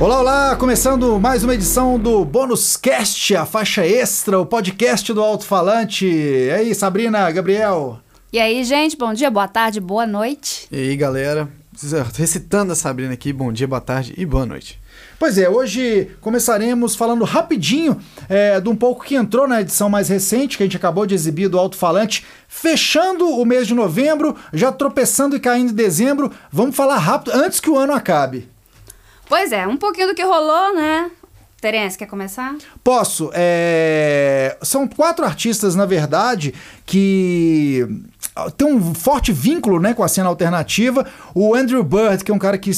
Olá, olá! Começando mais uma edição do Bônus Cast, a faixa extra, o podcast do Alto Falante. E aí, Sabrina, Gabriel? E aí, gente, bom dia, boa tarde, boa noite. E aí, galera? Recitando a Sabrina aqui, bom dia, boa tarde e boa noite. Pois é, hoje começaremos falando rapidinho é, de um pouco que entrou na edição mais recente, que a gente acabou de exibir do Alto Falante, fechando o mês de novembro, já tropeçando e caindo em dezembro. Vamos falar rápido, antes que o ano acabe. Pois é, um pouquinho do que rolou, né? Terence, quer começar? Posso. É... São quatro artistas, na verdade, que tem um forte vínculo né, com a cena alternativa. O Andrew Bird, que é um cara que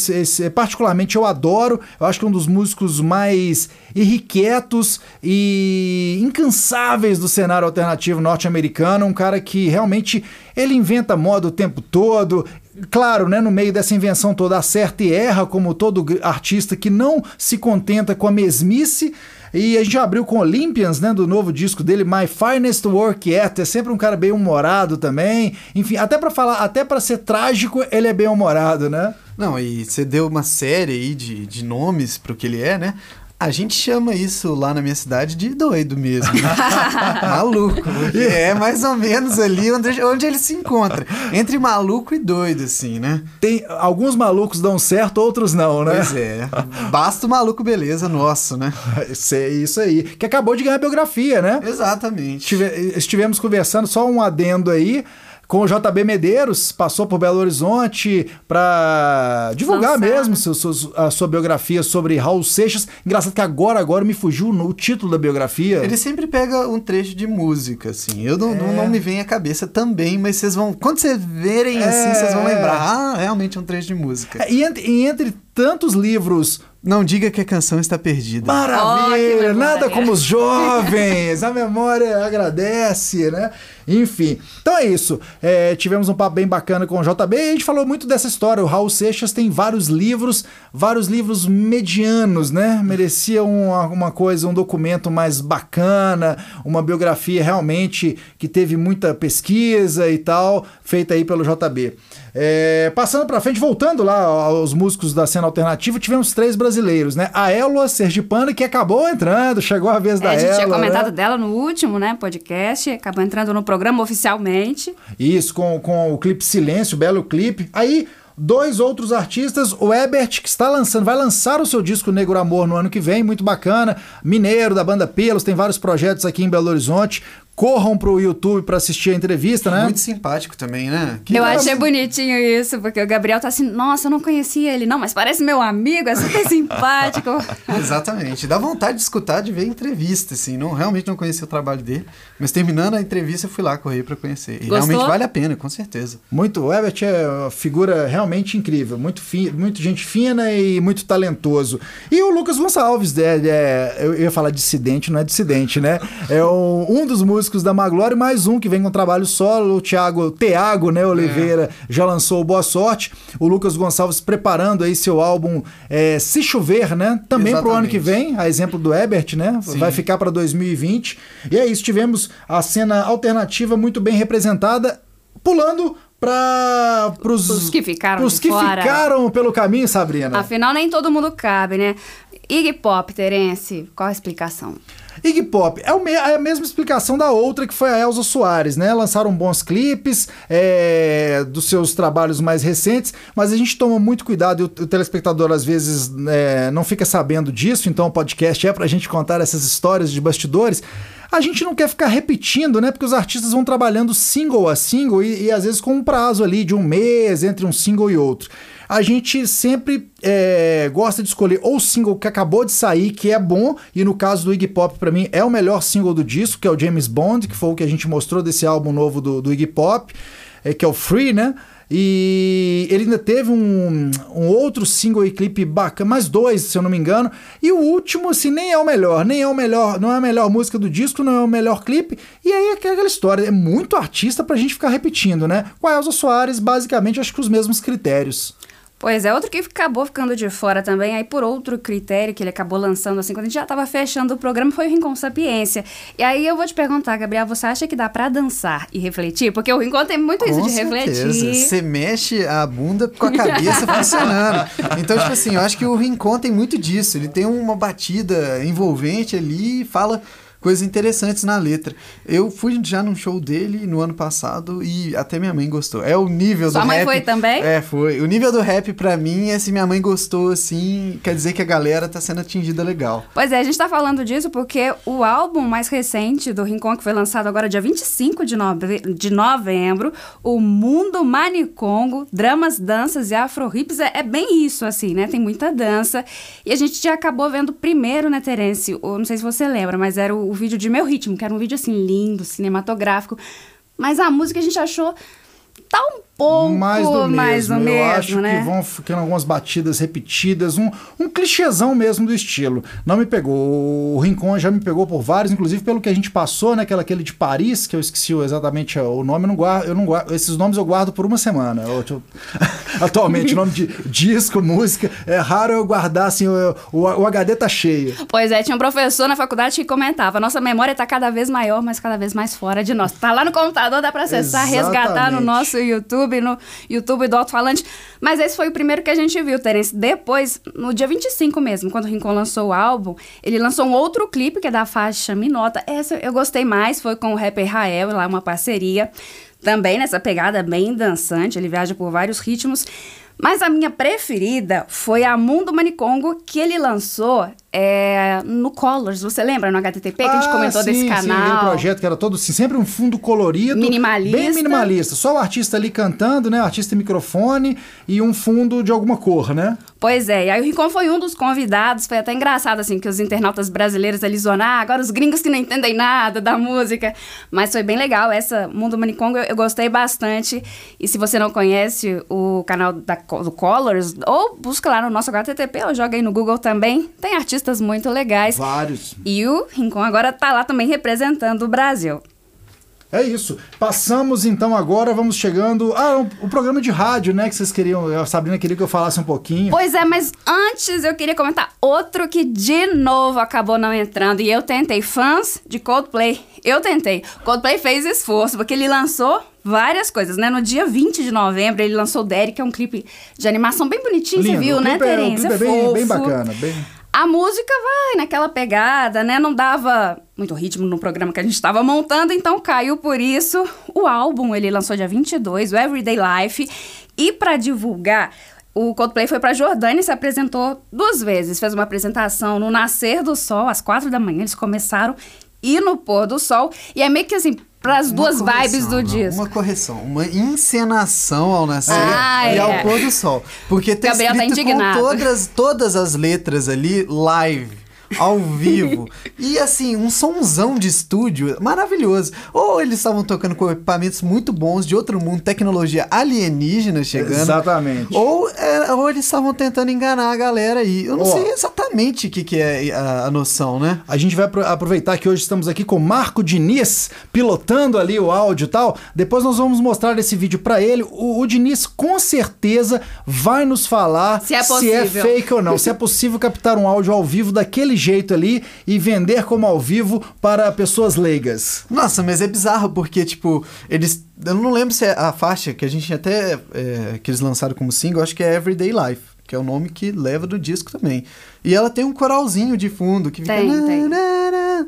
particularmente eu adoro, eu acho que é um dos músicos mais irrequietos e incansáveis do cenário alternativo norte-americano, um cara que realmente ele inventa moda o tempo todo, claro, né, no meio dessa invenção toda, acerta e erra, como todo artista que não se contenta com a mesmice. E a gente abriu com Olympians, né, do novo disco dele, My Finest Work Yet. É sempre um cara bem humorado também. Enfim, até para falar, até para ser trágico, ele é bem humorado, né? Não, e você deu uma série aí de, de nomes pro que ele é, né? A gente chama isso lá na minha cidade de doido mesmo. Né? maluco. é mais ou menos ali onde, onde ele se encontra. Entre maluco e doido, assim, né? Tem alguns malucos dão certo, outros não, né? Pois é. Basta o maluco beleza nosso, né? Isso, é isso aí. Que acabou de ganhar biografia, né? Exatamente. Estive, estivemos conversando, só um adendo aí com o JB Medeiros, passou por Belo Horizonte para divulgar Lançar. mesmo seu, seu, a sua biografia sobre Raul Seixas. Engraçado que agora, agora me fugiu o título da biografia. Ele sempre pega um trecho de música, assim. Eu não, é. não, não, me vem à cabeça também, mas vocês vão. Quando vocês verem é. assim, vocês vão lembrar. Ah, realmente é um trecho de música. É, e, entre, e entre tantos livros não diga que a canção está perdida. Maravilha! Oh, nada como os jovens! a memória agradece, né? Enfim. Então é isso. É, tivemos um papo bem bacana com o JB e a gente falou muito dessa história. O Raul Seixas tem vários livros, vários livros medianos, né? Merecia uma, uma coisa, um documento mais bacana, uma biografia realmente que teve muita pesquisa e tal, feita aí pelo JB. É, passando para frente, voltando lá aos músicos da cena alternativa, tivemos três brasileiros, né? A Elua Sergipana, que acabou entrando, chegou a vez é, da Elua. A gente tinha comentado né? dela no último, né, podcast, acabou entrando no programa oficialmente. Isso, com, com o clipe Silêncio, belo clipe. Aí, dois outros artistas, o Ebert, que está lançando, vai lançar o seu disco Negro Amor no ano que vem, muito bacana. Mineiro, da banda Pelos, tem vários projetos aqui em Belo Horizonte corram pro YouTube para assistir a entrevista, né? Muito simpático também, né? Que eu achei bonitinho isso, porque o Gabriel tá assim, nossa, eu não conhecia ele, não, mas parece meu amigo, é super simpático. Exatamente. Dá vontade de escutar, de ver a entrevista, assim. Não, realmente não conhecia o trabalho dele, mas terminando a entrevista eu fui lá correr para conhecer. E Gostou? realmente vale a pena, com certeza. Muito. O Ebert é uma figura realmente incrível, muito, fi, muito gente fina e muito talentoso. E o Lucas Gonçalves, é, é, eu ia falar dissidente, não é dissidente, né? É um, um dos músicos músicos da Maglore, mais um que vem com trabalho solo, o Thiago, Teago, né, Oliveira, é. já lançou Boa Sorte, o Lucas Gonçalves preparando aí seu álbum é, Se Chover, né, também para o ano que vem, a exemplo do Ebert, né, Sim. vai ficar para 2020. E é isso, tivemos a cena alternativa muito bem representada, pulando para os que ficaram pros que fora. ficaram pelo caminho, Sabrina. Afinal, nem todo mundo cabe, né? Iggy Pop, Terence, qual a explicação? Iggy Pop é, é, a mesma explicação da outra que foi a Elza Soares, né? Lançaram bons clipes é, dos seus trabalhos mais recentes, mas a gente toma muito cuidado e o, o telespectador às vezes é, não fica sabendo disso, então o podcast é pra gente contar essas histórias de bastidores. A gente não quer ficar repetindo, né? Porque os artistas vão trabalhando single a single e, e às vezes com um prazo ali de um mês entre um single e outro a gente sempre é, gosta de escolher ou o single que acabou de sair, que é bom, e no caso do Iggy Pop, para mim, é o melhor single do disco, que é o James Bond, que foi o que a gente mostrou desse álbum novo do, do Iggy Pop, é, que é o Free, né? E ele ainda teve um, um, outro single e clipe bacana, mais dois, se eu não me engano. E o último, assim, nem é o melhor, nem é o melhor, não é a melhor música do disco, não é o melhor clipe. E aí é aquela história, é muito artista pra gente ficar repetindo, né? Com a Elza Soares, basicamente, acho que os mesmos critérios. Pois é, outro que acabou ficando de fora também, aí por outro critério que ele acabou lançando, assim, quando a gente já tava fechando o programa, foi o Rincon Sapiência. E aí eu vou te perguntar, Gabriel, você acha que dá pra dançar e refletir? Porque o Rincon tem muito isso Com de certeza. refletir. Você mexe a bunda com a cabeça funcionando. Então, tipo assim, eu acho que o Rincon tem muito disso. Ele tem uma batida envolvente ali e fala coisas interessantes na letra. Eu fui já num show dele no ano passado e até minha mãe gostou. É o nível Sua do mãe rap. foi também? É, foi. O nível do rap pra mim é se minha mãe gostou assim, quer dizer que a galera tá sendo atingida legal. Pois é, a gente tá falando disso porque o álbum mais recente do Rincon, que foi lançado agora dia 25 de, nove... de novembro, o Mundo Manicongo, Dramas, Danças e Afro-Hips, é, é bem isso, assim, né? Tem muita dança. E a gente já acabou vendo primeiro, né, Terence? O, não sei se você lembra, mas era o, o vídeo de Meu Ritmo, que era um vídeo, assim, lindo, cinematográfico. Mas a música a gente achou um pouco mais do mesmo. mais do eu mesmo, acho né? que vão ficando algumas batidas repetidas, um, um clichêzão mesmo do estilo. Não me pegou. O Rincon já me pegou por vários, inclusive pelo que a gente passou, né? Aquela, aquele de Paris, que eu esqueci exatamente o nome, eu não guardo, eu não guardo. Esses nomes eu guardo por uma semana. Eu- eu- atualmente, nome de disco, música, é raro eu guardar assim, o, o, o HD tá cheio. Pois é, tinha um professor na faculdade que comentava: nossa memória tá cada vez maior, mas cada vez mais fora de nós. Tá lá no computador, dá pra acessar, resgatar no Exatamente. nosso YouTube, no YouTube do Alto-Falante. Mas esse foi o primeiro que a gente viu, Terence. Depois, no dia 25 mesmo, quando o Rincon lançou o álbum, ele lançou um outro clipe que é da faixa Minota. Essa eu gostei mais, foi com o rapper Rael, lá uma parceria. Também nessa pegada bem dançante, ele viaja por vários ritmos. Mas a minha preferida foi a Mundo Manicongo, que ele lançou é, no Colors. Você lembra no HTTP que a gente Ah, comentou sim, desse Sim, canal? aquele projeto que era todo assim, sempre um fundo colorido. Minimalista. Bem minimalista. Só o artista ali cantando, né? O artista e microfone e um fundo de alguma cor, né? Pois é, e aí o Rincon foi um dos convidados, foi até engraçado, assim, que os internautas brasileiros ali zonaram, ah, agora os gringos que não entendem nada da música, mas foi bem legal, essa Mundo Manicongo eu, eu gostei bastante, e se você não conhece o canal da, do Colors, ou busca lá no nosso HTTP, ou joga aí no Google também, tem artistas muito legais, Vários. e o Rincon agora tá lá também representando o Brasil. É isso. Passamos então agora, vamos chegando. Ah, o, o programa de rádio, né? Que vocês queriam. A Sabrina queria que eu falasse um pouquinho. Pois é, mas antes eu queria comentar outro que de novo acabou não entrando. E eu tentei, fãs de Coldplay. Eu tentei. Coldplay fez esforço, porque ele lançou várias coisas, né? No dia 20 de novembro, ele lançou o Derek, que é um clipe de animação bem bonitinho, você Lindo. viu, o né, é, Terence? clipe é bem, bem bacana. Bem... A música vai naquela pegada, né? Não dava muito ritmo no programa que a gente estava montando, então caiu por isso. O álbum ele lançou dia 22, o Everyday Life. E para divulgar, o Coldplay foi para Jordânia e se apresentou duas vezes. Fez uma apresentação no nascer do sol, às quatro da manhã, eles começaram. E no pôr do sol. E é meio que assim, para as duas correção, vibes do não, disco. Uma correção, uma encenação ao nascer Ah, e é. ao pôr do sol. Porque tá Gabriel tá escrito indignado. com todas, todas as letras ali, live. Ao vivo. E assim, um sonzão de estúdio maravilhoso. Ou eles estavam tocando com equipamentos muito bons de outro mundo, tecnologia alienígena chegando. Exatamente. Ou, é, ou eles estavam tentando enganar a galera aí. Eu não Ó. sei exatamente o que, que é a, a noção, né? A gente vai apro- aproveitar que hoje estamos aqui com Marco Diniz, pilotando ali o áudio e tal. Depois nós vamos mostrar esse vídeo pra ele. O, o Diniz com certeza vai nos falar Se é possível. fake ou não. se é possível captar um áudio ao vivo daquele jeito ali e vender como ao vivo para pessoas leigas. Nossa, mas é bizarro porque, tipo, eles. Eu não lembro se é a faixa que a gente até. é, que eles lançaram como single, acho que é Everyday Life, que é o nome que leva do disco também. E ela tem um coralzinho de fundo que fica. Tem, tem.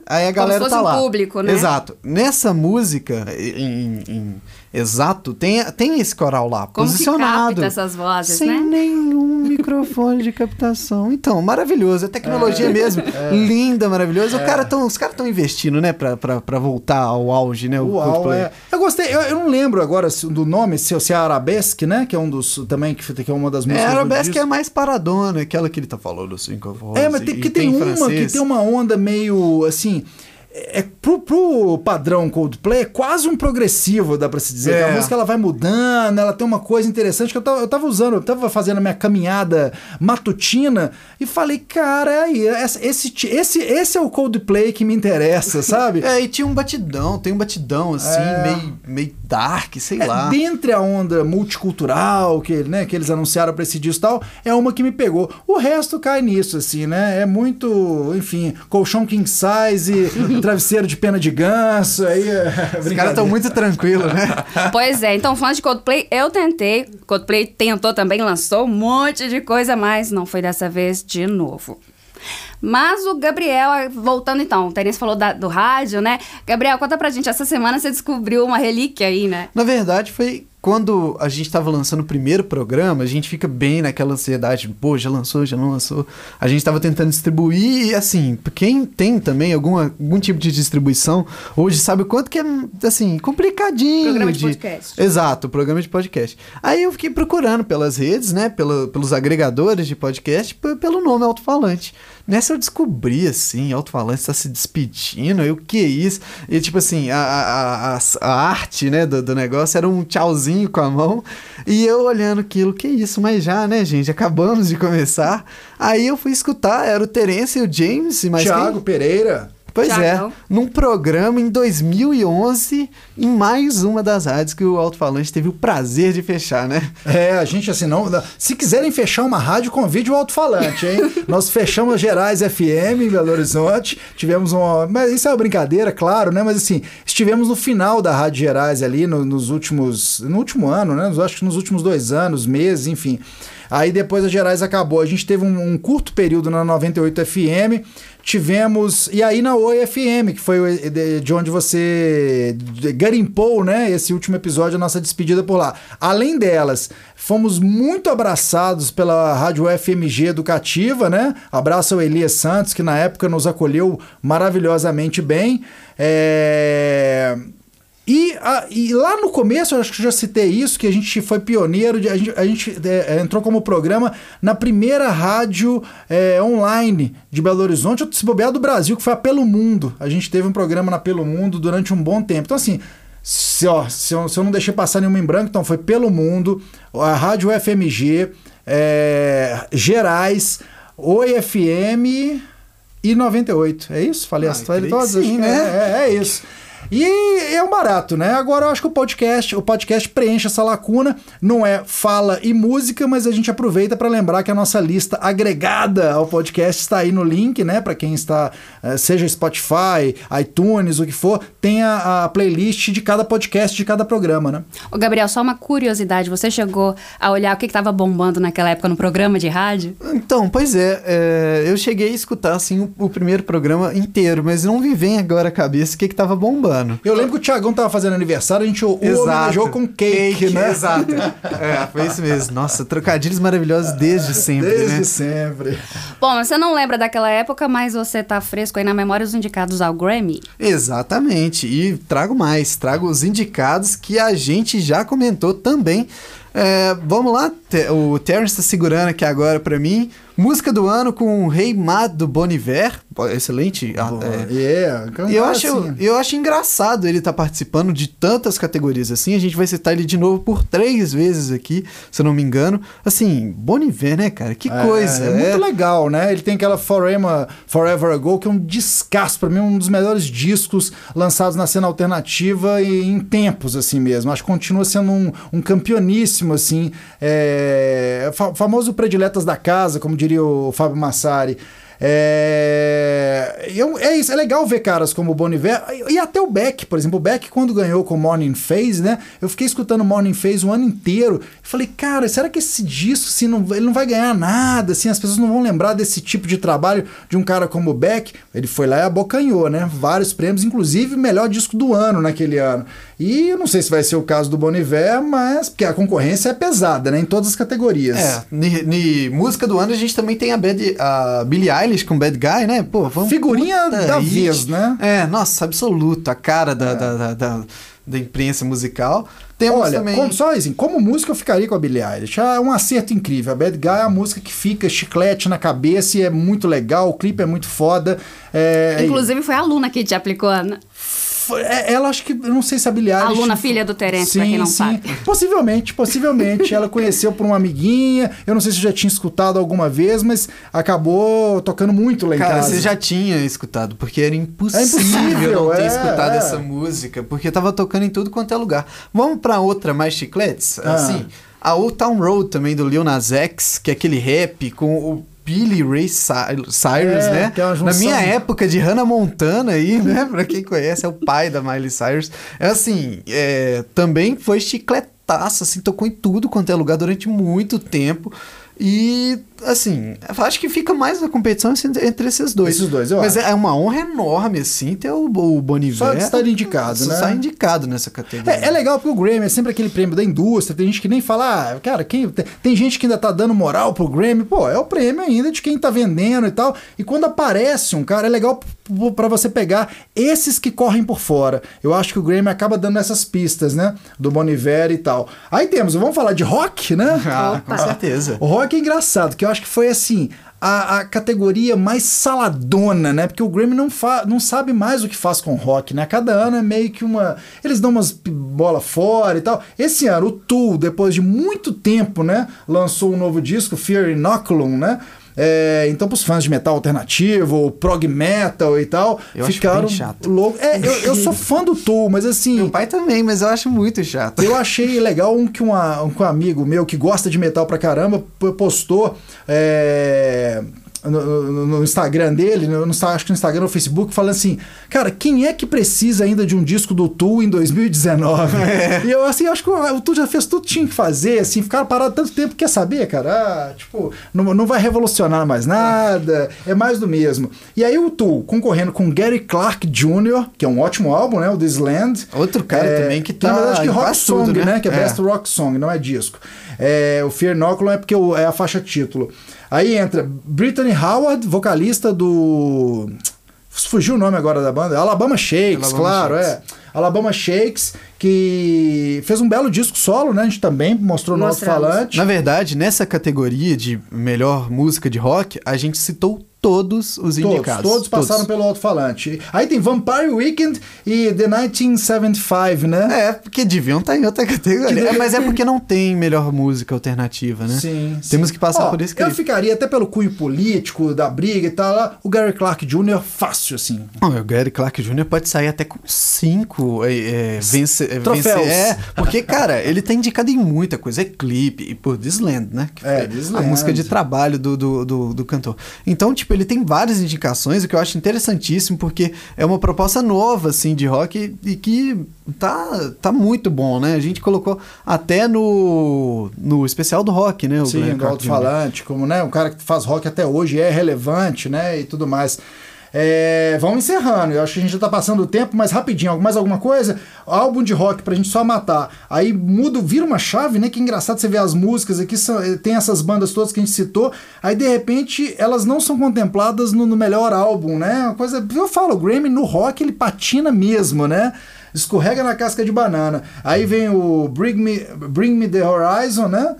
Aí a Como galera se fosse tá um lá. público, né? Exato. Nessa música, em, em exato, tem, tem esse coral lá, Como que posicionado. capta essas vozes, sem né? nenhum microfone de captação. Então, maravilhoso. A tecnologia mesmo. Linda, maravilhosa. O cara tão, os caras estão investindo, né? Pra, pra, pra voltar ao auge, né? O Uau, Coldplay. é. Eu gostei, eu, eu não lembro agora se- do nome, se, se é Arabesque, né? Que é um dos. Também, que, que é uma das É, músicas. a do Arabesque disco. é mais paradona, aquela que ele tá falando assim com a voz. É, mas tem, e porque tem, uma francês. que tem uma onda meio assim. É, pro, pro padrão Coldplay é quase um progressivo, dá pra se dizer. É. A música ela vai mudando, ela tem uma coisa interessante que eu tava, eu tava usando, eu tava fazendo a minha caminhada matutina e falei, cara, aí, esse, esse, esse, esse é o Coldplay que me interessa, sabe? É, e tinha um batidão, tem um batidão assim, É. meio, meio dark, sei É, lá. dentre a onda multicultural que, né, que eles anunciaram pra esse disco e tal, é uma que me pegou. O resto cai nisso, assim, né? É muito, enfim, colchão king size, travesseiro de pena de ganso, aí é Os caras estão muito tranquilos, né? Pois é, então fãs de Coldplay, eu tentei. Coldplay tentou também, lançou um monte de coisa, mas não foi dessa vez de novo. Mas o Gabriel, voltando então, o Terence falou da- do rádio, né? Gabriel, conta pra gente, essa semana você descobriu uma relíquia aí, né? Na verdade, foi quando a gente tava lançando o primeiro programa, a gente fica bem naquela ansiedade, pô, já lançou, já não lançou. A gente tava tentando distribuir e, assim, quem tem também alguma, algum tipo de distribuição, hoje sabe o quanto que é, assim, complicadinho. Programa de podcast. Exato, programa de podcast. Aí eu fiquei procurando pelas redes, né, pelo- pelos agregadores de podcast, pelo nome alto-falante. Nessa eu descobri, assim, alto-falante está se despedindo, eu, o que é isso? E, tipo assim, a, a, a, a arte, né, do, do negócio era um tchauzinho com a mão, e eu olhando aquilo, que isso? Mas já, né, gente, acabamos de começar. Aí eu fui escutar, era o Terence e o James, mas quem- Thiago Pereira. Pois Thiagão. é, num programa em 2011, em mais uma das rádios que o Alto-Falante teve o prazer de fechar, né? É, a gente assim, não. Se quiserem fechar uma rádio, convide o alto-falante, hein? Nós fechamos a Gerais FM em Belo Horizonte, tivemos uma. Mas isso é uma brincadeira, claro, né? Mas assim, estivemos no final da Rádio Gerais ali no- nos últimos. No último ano, né? Acho que nos últimos dois anos, meses, enfim. Aí depois a Gerais acabou. A gente teve um, um curto período na 98 FM. Tivemos. E aí na Oi FM, que foi o- de de onde você garimpou, né? Esse último episódio, a nossa despedida por lá. Além delas, fomos muito abraçados pela Rádio FMG Educativa, né? Abraço ao Elias Santos, que na época nos acolheu maravilhosamente bem. É. E, a- e lá no começo, eu acho que eu já citei isso, que a gente foi pioneiro, de- a gente, a gente, é, entrou como programa na primeira rádio é, online de Belo Horizonte, se bobear do Brasil, que foi a Pelo Mundo. A gente teve um programa na Pelo Mundo durante um bom tempo. Então, assim, se, ó, se, eu, se eu não deixei passar nenhuma em branco, então foi Pelo Mundo, a Rádio FMG, é, Gerais, Oi FM e 98. É isso? Falei, Ah, as todas? sim, que né? É, é isso. E é um barato, né? Agora eu acho que o podcast, o podcast preenche essa lacuna. Não é fala e música, mas a gente aproveita para lembrar que a nossa lista agregada ao podcast está aí no link, né? Para quem está, eh, seja Spotify, iTunes, o que for, tem a, a playlist de cada podcast, de cada programa, né? Ô, Gabriel, só uma curiosidade. Você chegou a olhar o que estava bombando naquela época no programa de rádio? Então, pois é, é, eu cheguei a escutar assim o, o primeiro programa inteiro, mas não me vem agora a cabeça o que que tava Eu lembro que o Thiagão tava fazendo aniversário, a gente o, o homenageou com cake, né? Exato. É, foi isso mesmo. Nossa, trocadilhos maravilhosos desde sempre, Desde né? sempre. Bom, você não lembra daquela época, mas você tá fresco aí na memória os indicados ao Grammy? Exatamente. E trago mais, trago os indicados que a gente já comentou também. É, vamos lá, o Terence tá segurando aqui agora pra mim. Música do ano com o Rei Mad do Boniver. Excelente. ah, é. Yeah, E eu acho, assim. eu acho engraçado ele estar participando de tantas categorias assim. A gente vai citar ele de novo por três vezes aqui, se eu não me engano. Assim, Boniver, né, cara? Que coisa. É, muito legal, né? Ele tem aquela Forever, Forever Ago, que é um descasso, pra mim, um dos melhores discos lançados na cena alternativa e em tempos, assim mesmo. Acho que continua sendo um, um campeoníssimo, assim. É, fa- famoso prediletas da casa, como diria o Fábio Massari. É, eu- é isso, é legal ver caras como o Boniver e, até o Beck, por exemplo. O Beck, quando ganhou com Morning Phase, né? Eu fiquei escutando Morning Phase o ano inteiro. falei, cara, será que esse disco, assim, não, ele não vai ganhar nada? Assim, as pessoas não vão lembrar desse tipo de trabalho de um cara como o Beck. Ele foi lá e abocanhou, né? Vários prêmios, inclusive melhor disco do ano naquele ano. E eu não sei se vai ser o caso do Boniver, mas porque a concorrência é pesada, né? Em todas as categorias. É, ni, ni música do ano a gente também tem a, Bad, a Billie com Bad Guy, né? Pô, vamos Figurinha da hit. vez, né? É, nossa, absoluto. A cara da, da, da, da, da imprensa musical. Temos Olha, também. como, só assim, como música eu ficaria com a Billie Eilish. É um acerto incrível. A Bad Guy é a música que fica chiclete na cabeça e é muito legal, o clipe é muito foda. É, Inclusive, foi a Luna que te aplicou, né? É- ela acho que, eu não sei se a Billie Eilish... Luna, filha do Terence, pra quem não sabe. Possivelmente, possivelmente. ela conheceu por uma amiguinha, eu não sei se já tinha escutado alguma vez, mas acabou tocando muito lá em Cara, casa. você já tinha escutado, porque era impossível, É impossível, não ter é, escutado é. essa música, porque tava tocando em tudo quanto é lugar. Vamos pra outra mais chicletes? Ah. Assim, a Old Town Road também do Lil Nas X, que é aquele rap com o Billy Ray Cy- Cyrus, É, né? é Na minha época de Hannah Montana aí, né? Pra quem conhece, é o pai da Miley Cyrus. É assim, é, também foi chicletaço, assim, tocou em tudo quanto é lugar durante muito tempo. E, assim, acho que fica mais a competição entre esses dois. Esses dois, eu Mas acho. é uma honra enorme, assim, ter o, o Boniver. Só de estar indicado, Só né? estar indicado nessa categoria. É, é legal porque o Grammy é sempre aquele prêmio da indústria. Tem gente que nem fala, ah, cara, quem, tem, tem gente que ainda tá dando moral pro Grammy. Pô, é o prêmio ainda de quem tá vendendo e tal. E quando aparece um cara, é legal p- pra você pegar esses que correm por fora. Eu acho que o Grammy acaba dando essas pistas, né? Do Boniver e tal. Aí temos, vamos falar de rock, né? Ah, com certeza. O rock é engraçado, que eu acho que foi assim. A, a categoria mais saladona, né? Porque o Grammy não, fa não sabe mais o que faz com rock, né? Cada ano é meio que uma. Eles dão umas bola fora e tal. Esse ano, o Tool, depois de muito tempo, né? Lançou um novo disco, Fear Inoculum, né? É, então, pros fãs de metal alternativo, prog metal e tal, Eu acho ficaram loucos. É, eu, eu sou fã do Tool, mas assim. Meu pai também, mas eu acho muito chato. Eu achei legal um que uma- um, um amigo meu que gosta de metal pra caramba postou é, no, no- no Instagram dele, no, acho que no Instagram ou no Facebook, falando assim: Cara, quem é que precisa ainda de um disco do Tool em 2019? E eu assim, acho que o, o Tool já fez tudo que tinha que fazer, assim, ficaram parados tanto tempo, quer saber, cara? Ah, tipo, não, não vai revolucionar mais nada, é mais do mesmo. E aí o Tool concorrendo com Gary Clark Jr., que é um ótimo álbum, né? O This Land. Outro cara também que tá Na verdade, que rock song, tudo, né? né? Que é, É. Best Rock Song, não é disco. É, o Fear Inoculum é porque é a faixa título. Aí entra Brittany Howard, vocalista do. Fugiu o nome agora da banda. Alabama Shakes, Alabama claro, Shakes. é. Alabama Shakes, que fez um belo disco solo, né? A gente também mostrou no alto-falante. Na verdade, nessa categoria de melhor música de rock, a gente citou todos os Todos, indicados. todos passaram pelo alto-falante. Aí tem Vampire Weekend e The 1975, né? É, porque deviam estar em outra categoria. É, mas é porque não tem melhor música alternativa, né? Sim, Temos sim. que passar Ó, por esse Eu crivo. ficaria até pelo cunho político da briga e tal. O Gary Clark Jr. fácil, assim. Ó, o Gary Clark Jr. pode sair até com cinco é, é, vence, é, Troféus. vence- É, porque, cara, ele tá indicado em muita coisa. É clipe, e por This Land, né? Que É, This a música de trabalho do, do, do, do cantor. Então, tipo, ele tem várias indicações, o que eu acho interessantíssimo, porque é uma proposta nova, assim, de rock e que tá, tá muito bom, né? A gente colocou até no, no especial do rock, né? O Sim, Clark Jr. alto-falante, como né, um cara que faz rock até hoje é relevante, né? E tudo mais. É, vamos encerrando. Eu acho que a gente já tá passando o tempo, mas rapidinho, mais alguma coisa? Álbum de rock pra gente só matar. Aí muda, vira uma chave, né? Que engraçado você ver as músicas aqui, são- eh, tem essas bandas todas que a gente citou. Aí de repente elas não são contempladas no, no melhor álbum, né? Uma coisa. Eu falo, o Grammy no rock ele patina mesmo, né? Escorrega na casca de banana. Aí vem o Bring Me, Bring Me the Horizon, né?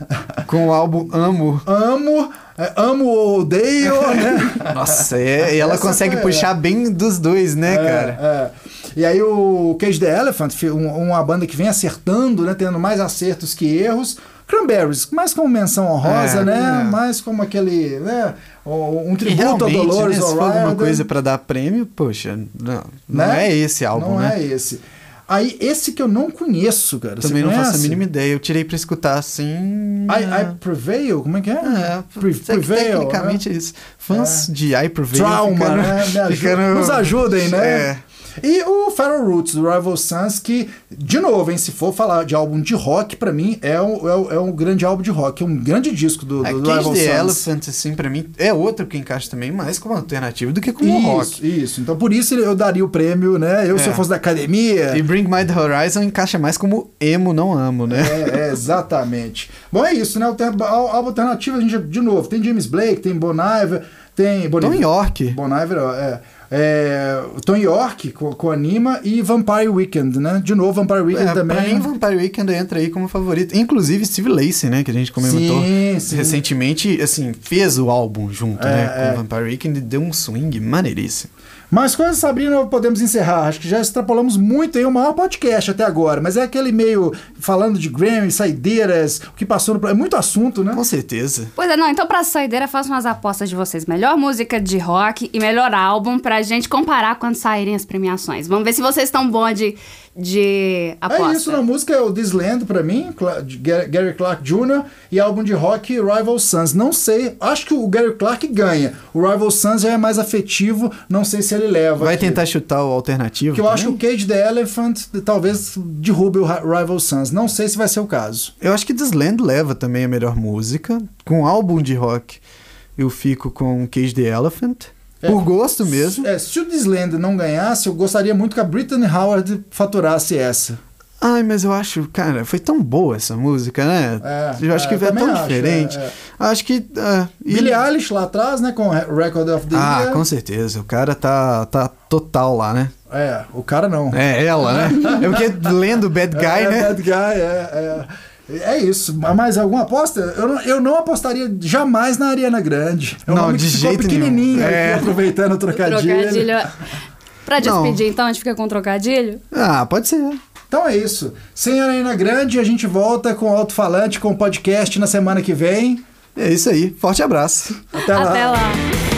Com o álbum Amo. amo, é, amo ou odeio, né? Nossa, é, e ela Essa consegue foi- puxar bem dos dois, né, cara? É, é. E aí o Cage the Elephant, um- uma banda que vem acertando, né? Tendo mais acertos que erros. Cranberries, mais como menção honrosa, É, né? é. Mais como aquele, né? Um tributo a realmente, Dolores né, se for alguma coisa pra dar prêmio, poxa, não, não Né? é esse álbum, Não né? é esse. Aí, esse que eu não conheço, cara. Também não faço a mínima ideia. Eu tirei pra escutar assim. I, I Prevail? Como é que é? É, Pre- te- tecnicamente é isso. Fãs de I Prevail. Trauma, né? Me ajuda- ficando- Nos ajudem, né? É. E o Feral Roots, do Rival Sons, que, de novo, hein, se for falar de álbum de rock, pra mim é um, é um, é um grande álbum de rock, é um grande disco do, A do Rival Sons. Elephant, assim, pra mim, é outro que encaixa também mais como alternativa do que como Isso, rock. isso. Então por isso eu daria o prêmio, né? Eu, se É. eu fosse da academia. E Bring My The Horizon encaixa mais como emo, não amo, né? É, é, exatamente. Bom, é isso, né? Ál- Álbum alternativo, a gente, de novo, tem James Blake, tem Bon Iver, tem... Bon Tom Iver- York. Bon Iver, é. É, Tom York com, com Anima e Vampire Weekend, né? De novo, Vampire Weekend É, também. Pra mim, Vampire Weekend entra aí como favorito. Inclusive Steve Lacey, né? Que a gente comentou Sim, sim. recentemente, assim, fez o álbum junto, É, né? é. Com Vampire Weekend e deu um swing maneiríssimo. Mais coisas, Sabrina, podemos encerrar. Acho que já extrapolamos muito aí o maior podcast até agora, mas é aquele meio falando de Grammy, saideiras, o que passou no. É muito assunto, né? Com certeza. Pois é, não, então pra saideira, faço umas apostas de vocês. Melhor música de rock e melhor álbum pra gente comparar quando saírem as premiações. Vamos ver se vocês estão bons de, de aposta. É isso, na música é o This Land pra mim, Gary Clark Jr. e álbum de rock Rival Sons. Não sei, acho que o Gary Clark ganha. O Rival Sons já é mais afetivo, não sei se ele leva. Vai aqui. tentar chutar o alternativo Porque eu acho que o Cage the Elephant talvez derrube o Ri- Rival Sons. Não sei se vai ser o caso. Eu acho que This Land leva também a melhor música. Com álbum de rock, eu fico com Cage the Elephant. É. Por gosto mesmo. É, se o This Land não ganhasse, eu gostaria muito que a Brittany Howard faturasse essa. Ai, mas eu acho, cara, foi tão boa essa música, né? É, eu acho é, que eu é tão acho, diferente. é, é. Acho que. ah, e- Billie Eilish lá atrás, né, com Record of the Ah, Year. com certeza. O cara tá, tá total lá, né? É, o cara não. É ela, né? É porque lendo Bad Guy, é, né? Bad Guy, é, é. É isso. Mais alguma aposta? Eu não, eu não apostaria jamais na Ariana Grande. É um Não, de que ficou jeito pequenininho nenhum. aqui, É. aproveitando o trocadilho. Trocadilho. Pra Não. despedir, então, a gente fica com trocadilho? Ah, pode ser. Então é isso. Sem Ariana Grande, a gente volta com o alto-falante, com o podcast na semana que vem. É isso aí. Forte abraço. Até lá. Até lá.